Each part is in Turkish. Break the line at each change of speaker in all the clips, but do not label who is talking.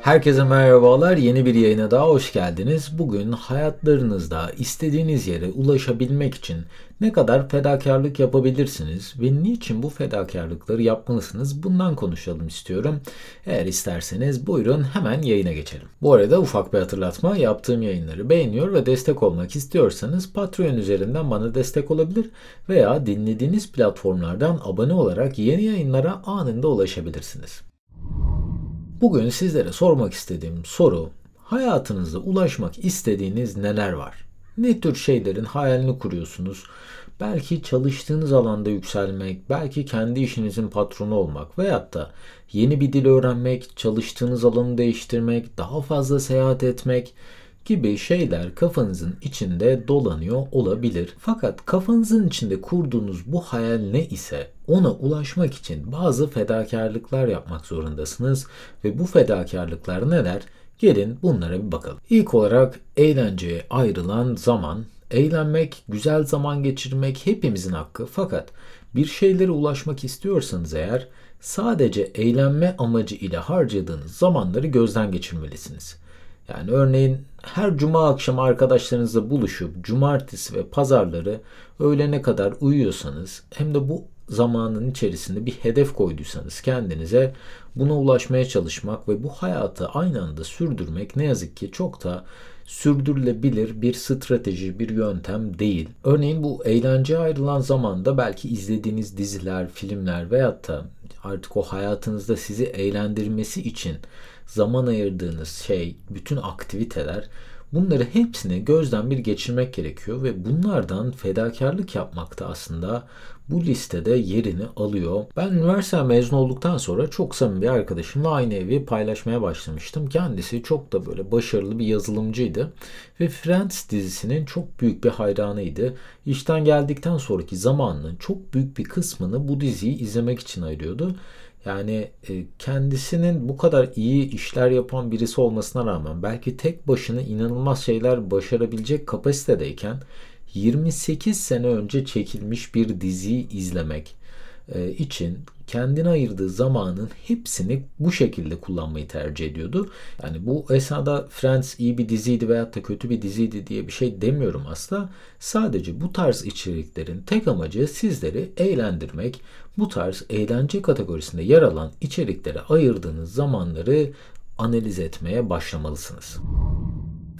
Herkese merhabalar. Yeni bir yayına daha hoş geldiniz. Bugün hayatlarınızda istediğiniz yere ulaşabilmek için ne kadar fedakarlık yapabilirsiniz ve niçin bu fedakarlıkları yapmalısınız? Bundan konuşalım istiyorum. Eğer isterseniz buyurun hemen yayına geçelim. Bu arada ufak bir hatırlatma. Yaptığım yayınları beğeniyor ve destek olmak istiyorsanız Patreon üzerinden bana destek olabilir veya dinlediğiniz platformlardan abone olarak yeni yayınlara anında ulaşabilirsiniz. Bugün sizlere sormak istediğim soru hayatınızda ulaşmak istediğiniz neler var? Ne tür şeylerin hayalini kuruyorsunuz? Belki çalıştığınız alanda yükselmek, belki kendi işinizin patronu olmak veyahut da yeni bir dil öğrenmek, çalıştığınız alanı değiştirmek, daha fazla seyahat etmek, gibi şeyler kafanızın içinde dolanıyor olabilir. Fakat kafanızın içinde kurduğunuz bu hayal ne ise ona ulaşmak için bazı fedakarlıklar yapmak zorundasınız ve bu fedakarlıklar neler? Gelin bunlara bir bakalım. İlk olarak eğlenceye ayrılan zaman, eğlenmek, güzel zaman geçirmek hepimizin hakkı. Fakat bir şeylere ulaşmak istiyorsanız eğer sadece eğlenme amacı ile harcadığınız zamanları gözden geçirmelisiniz. Yani örneğin her cuma akşamı arkadaşlarınızla buluşup cumartesi ve pazarları öğlene kadar uyuyorsanız hem de bu zamanın içerisinde bir hedef koyduysanız kendinize buna ulaşmaya çalışmak ve bu hayatı aynı anda sürdürmek ne yazık ki çok da sürdürülebilir bir strateji, bir yöntem değil. Örneğin bu eğlenceye ayrılan zamanda belki izlediğiniz diziler, filmler veyahut da artık o hayatınızda sizi eğlendirmesi için zaman ayırdığınız şey, bütün aktiviteler bunları hepsini gözden bir geçirmek gerekiyor ve bunlardan fedakarlık yapmak da aslında bu listede yerini alıyor. Ben üniversite mezun olduktan sonra çok samimi bir arkadaşımla aynı evi paylaşmaya başlamıştım. Kendisi çok da böyle başarılı bir yazılımcıydı ve Friends dizisinin çok büyük bir hayranıydı. İşten geldikten sonraki zamanının çok büyük bir kısmını bu diziyi izlemek için ayırıyordu. Yani e, kendisinin bu kadar iyi işler yapan birisi olmasına rağmen belki tek başına inanılmaz şeyler başarabilecek kapasitedeyken 28 sene önce çekilmiş bir diziyi izlemek e, için kendine ayırdığı zamanın hepsini bu şekilde kullanmayı tercih ediyordu. Yani bu esnada Friends iyi bir diziydi veyahut da kötü bir diziydi diye bir şey demiyorum asla. Sadece bu tarz içeriklerin tek amacı sizleri eğlendirmek. Bu tarz eğlence kategorisinde yer alan içeriklere ayırdığınız zamanları analiz etmeye başlamalısınız.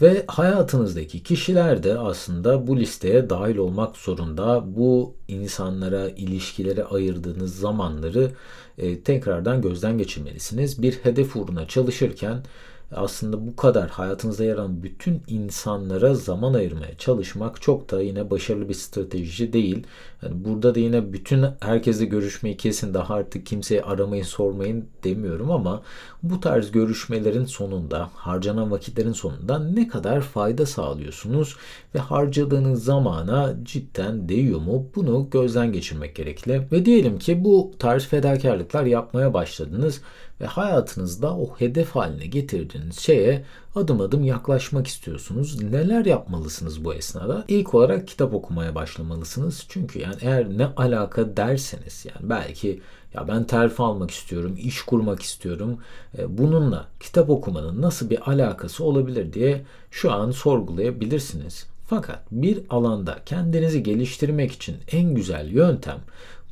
Ve hayatınızdaki kişiler de aslında bu listeye dahil olmak zorunda. Bu insanlara, ilişkilere ayırdığınız zamanları e, tekrardan gözden geçirmelisiniz. Bir hedef uğruna çalışırken aslında bu kadar hayatınızda yer alan bütün insanlara zaman ayırmaya çalışmak çok da yine başarılı bir strateji değil. Yani burada da yine bütün herkesle görüşmeyi kesin daha artık kimseye aramayın sormayın demiyorum ama bu tarz görüşmelerin sonunda harcanan vakitlerin sonunda ne kadar fayda sağlıyorsunuz ve harcadığınız zamana cidden değiyor mu bunu gözden geçirmek gerekli. Ve diyelim ki bu tarz fedakarlıklar yapmaya başladınız ve hayatınızda o hedef haline getirdiğiniz şeye adım adım yaklaşmak istiyorsunuz. Neler yapmalısınız bu esnada? İlk olarak kitap okumaya başlamalısınız. Çünkü yani eğer ne alaka derseniz yani belki ya ben terfi almak istiyorum, iş kurmak istiyorum. E, bununla kitap okumanın nasıl bir alakası olabilir diye şu an sorgulayabilirsiniz. Fakat bir alanda kendinizi geliştirmek için en güzel yöntem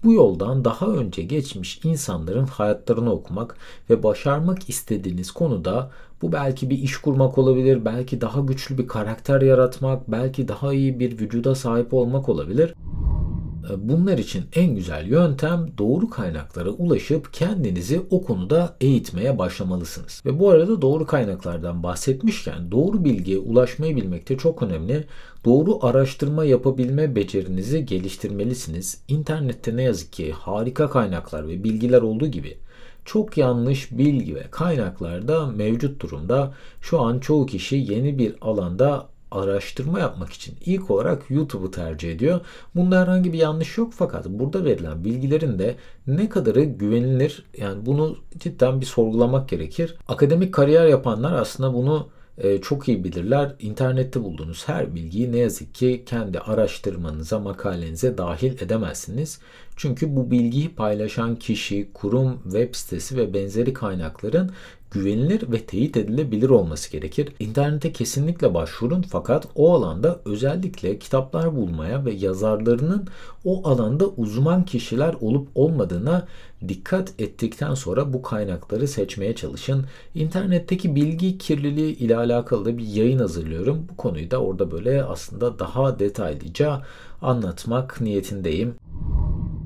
bu yoldan daha önce geçmiş insanların hayatlarını okumak ve başarmak istediğiniz konuda bu belki bir iş kurmak olabilir, belki daha güçlü bir karakter yaratmak, belki daha iyi bir vücuda sahip olmak olabilir. E, bunlar için en güzel yöntem doğru kaynaklara ulaşıp kendinizi o konuda eğitmeye başlamalısınız. Ve bu arada doğru kaynaklardan bahsetmişken doğru bilgiye ulaşmayı bilmek de çok önemli. Doğru araştırma yapabilme becerinizi geliştirmelisiniz. İnternette ne yazık ki harika kaynaklar ve bilgiler olduğu gibi çok yanlış bilgi ve kaynaklar da mevcut durumda. Şu an çoğu kişi yeni bir alanda araştırma yapmak için ilk olarak YouTube'u tercih ediyor. Bunda herhangi bir yanlış yok fakat burada verilen bilgilerin de ne kadarı güvenilir yani bunu cidden bir sorgulamak gerekir. Akademik kariyer yapanlar aslında bunu e, çok iyi bilirler. İnternette bulduğunuz her bilgiyi ne yazık ki kendi araştırmanıza, makalenize dahil edemezsiniz. Çünkü bu bilgiyi paylaşan kişi, kurum, web sitesi ve benzeri kaynakların güvenilir ve teyit edilebilir olması gerekir. İnternete kesinlikle başvurun fakat o alanda özellikle kitaplar bulmaya ve yazarlarının o alanda uzman kişiler olup olmadığına dikkat ettikten sonra bu kaynakları seçmeye çalışın. İnternetteki bilgi kirliliği ile alakalı da bir yayın hazırlıyorum. Bu konuyu da orada böyle aslında daha detaylıca anlatmak niyetindeyim.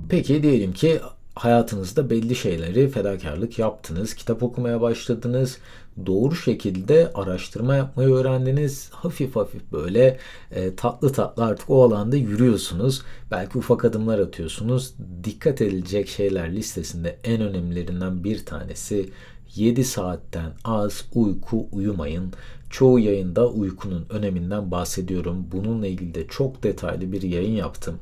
Peki diyelim ki hayatınızda belli şeyleri fedakarlık yaptınız, kitap okumaya başladınız, doğru şekilde araştırma yapmayı öğrendiniz. Hafif hafif böyle e, tatlı tatlı artık o alanda yürüyorsunuz. Belki ufak adımlar atıyorsunuz. Dikkat edilecek şeyler listesinde en önemlilerinden bir tanesi 7 saatten az uyku uyumayın. Çoğu yayında uykunun öneminden bahsediyorum. Bununla ilgili de çok detaylı bir yayın yaptım.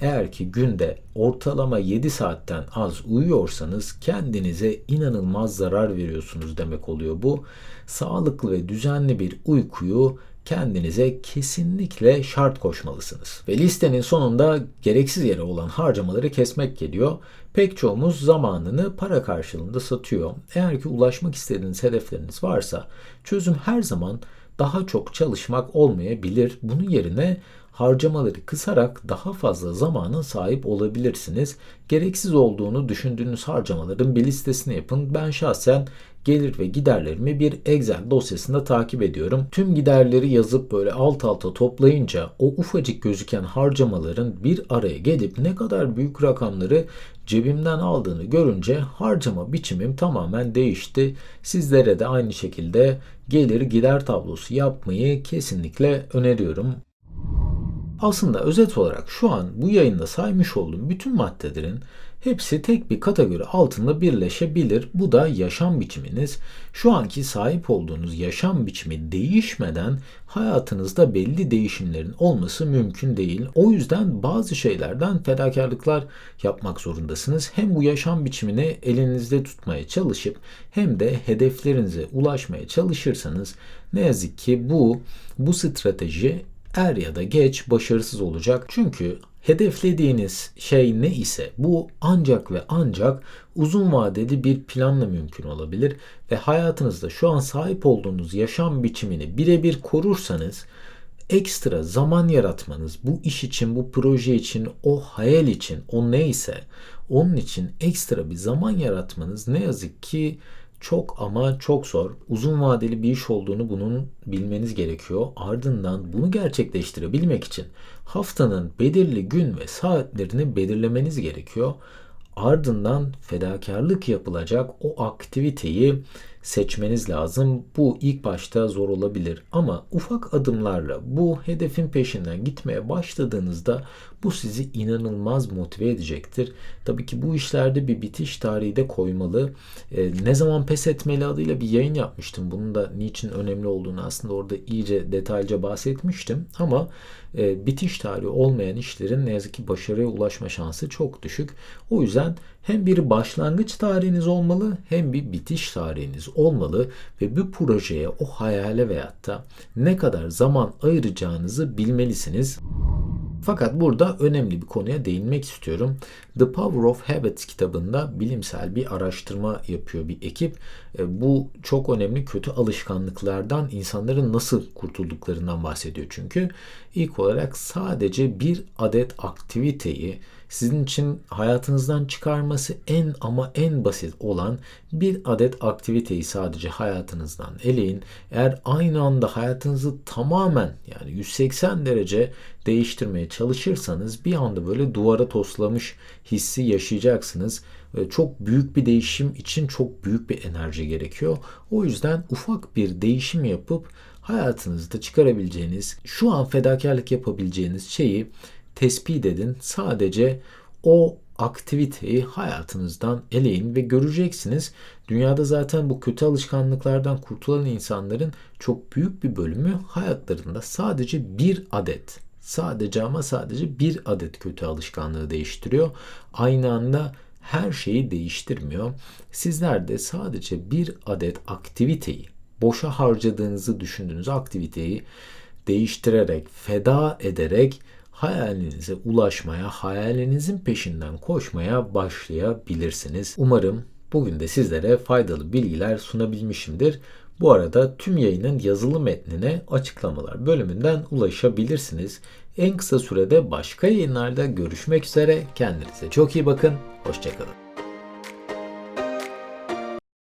Eğer ki günde ortalama 7 saatten az uyuyorsanız kendinize inanılmaz zarar veriyorsunuz demek oluyor bu. Sağlıklı ve düzenli bir uykuyu kendinize kesinlikle şart koşmalısınız. Ve listenin sonunda gereksiz yere olan harcamaları kesmek geliyor. Pek çoğumuz zamanını para karşılığında satıyor. Eğer ki ulaşmak istediğiniz hedefleriniz varsa çözüm her zaman daha çok çalışmak olmayabilir. Bunun yerine harcamaları kısarak daha fazla zamana sahip olabilirsiniz. Gereksiz olduğunu düşündüğünüz harcamaların bir listesini yapın. Ben şahsen gelir ve giderlerimi bir Excel dosyasında takip ediyorum. Tüm giderleri yazıp böyle alt alta toplayınca o ufacık gözüken harcamaların bir araya gelip ne kadar büyük rakamları cebimden aldığını görünce harcama biçimim tamamen değişti. Sizlere de aynı şekilde gelir gider tablosu yapmayı kesinlikle öneriyorum. Aslında özet olarak şu an bu yayında saymış olduğum bütün maddelerin hepsi tek bir kategori altında birleşebilir. Bu da yaşam biçiminiz. Şu anki sahip olduğunuz yaşam biçimi değişmeden hayatınızda belli değişimlerin olması mümkün değil. O yüzden bazı şeylerden fedakarlıklar yapmak zorundasınız. Hem bu yaşam biçimini elinizde tutmaya çalışıp hem de hedeflerinize ulaşmaya çalışırsanız ne yazık ki bu bu strateji er ya da geç başarısız olacak. Çünkü hedeflediğiniz şey ne ise bu ancak ve ancak uzun vadeli bir planla mümkün olabilir ve hayatınızda şu an sahip olduğunuz yaşam biçimini birebir korursanız ekstra zaman yaratmanız bu iş için, bu proje için, o hayal için, o neyse onun için ekstra bir zaman yaratmanız ne yazık ki çok ama çok zor. Uzun vadeli bir iş olduğunu bunun bilmeniz gerekiyor. Ardından bunu gerçekleştirebilmek için haftanın belirli gün ve saatlerini belirlemeniz gerekiyor. Ardından fedakarlık yapılacak o aktiviteyi seçmeniz lazım. Bu ilk başta zor olabilir ama ufak adımlarla bu hedefin peşinden gitmeye başladığınızda bu sizi inanılmaz motive edecektir. Tabii ki bu işlerde bir bitiş tarihi de koymalı. E, ne zaman pes etmeli adıyla bir yayın yapmıştım. Bunun da niçin önemli olduğunu aslında orada iyice detaylıca bahsetmiştim. Ama e, bitiş tarihi olmayan işlerin ne yazık ki başarıya ulaşma şansı çok düşük. O yüzden hem bir başlangıç tarihiniz olmalı hem bir bitiş tarihiniz olmalı ve bu projeye o hayale veyahut da ne kadar zaman ayıracağınızı bilmelisiniz. Fakat burada önemli bir konuya değinmek istiyorum. The Power of Habits kitabında bilimsel bir araştırma yapıyor bir ekip. E, bu çok önemli kötü alışkanlıklardan insanların nasıl kurtulduklarından bahsediyor çünkü. ilk olarak sadece bir adet aktiviteyi sizin için hayatınızdan çıkarması en ama en basit olan bir adet aktiviteyi sadece hayatınızdan eleyin. Eğer aynı anda hayatınızı tamamen yani 180 derece değiştirmeye çalışırsanız bir anda böyle duvara toslamış hissi yaşayacaksınız. Çok büyük bir değişim için çok büyük bir enerji gerekiyor. O yüzden ufak bir değişim yapıp hayatınızda çıkarabileceğiniz, şu an fedakarlık yapabileceğiniz şeyi tespit edin. Sadece o aktiviteyi hayatınızdan eleyin ve göreceksiniz. Dünyada zaten bu kötü alışkanlıklardan kurtulan insanların çok büyük bir bölümü hayatlarında sadece bir adet sadece ama sadece bir adet kötü alışkanlığı değiştiriyor. Aynı anda her şeyi değiştirmiyor. Sizler de sadece bir adet aktiviteyi, boşa harcadığınızı düşündüğünüz aktiviteyi değiştirerek, feda ederek hayalinize ulaşmaya, hayalinizin peşinden koşmaya başlayabilirsiniz. Umarım Bugün de sizlere faydalı bilgiler sunabilmişimdir. Bu arada tüm yayının yazılı metnine açıklamalar bölümünden ulaşabilirsiniz. En kısa sürede başka yayınlarda görüşmek üzere. Kendinize çok iyi bakın. Hoşçakalın.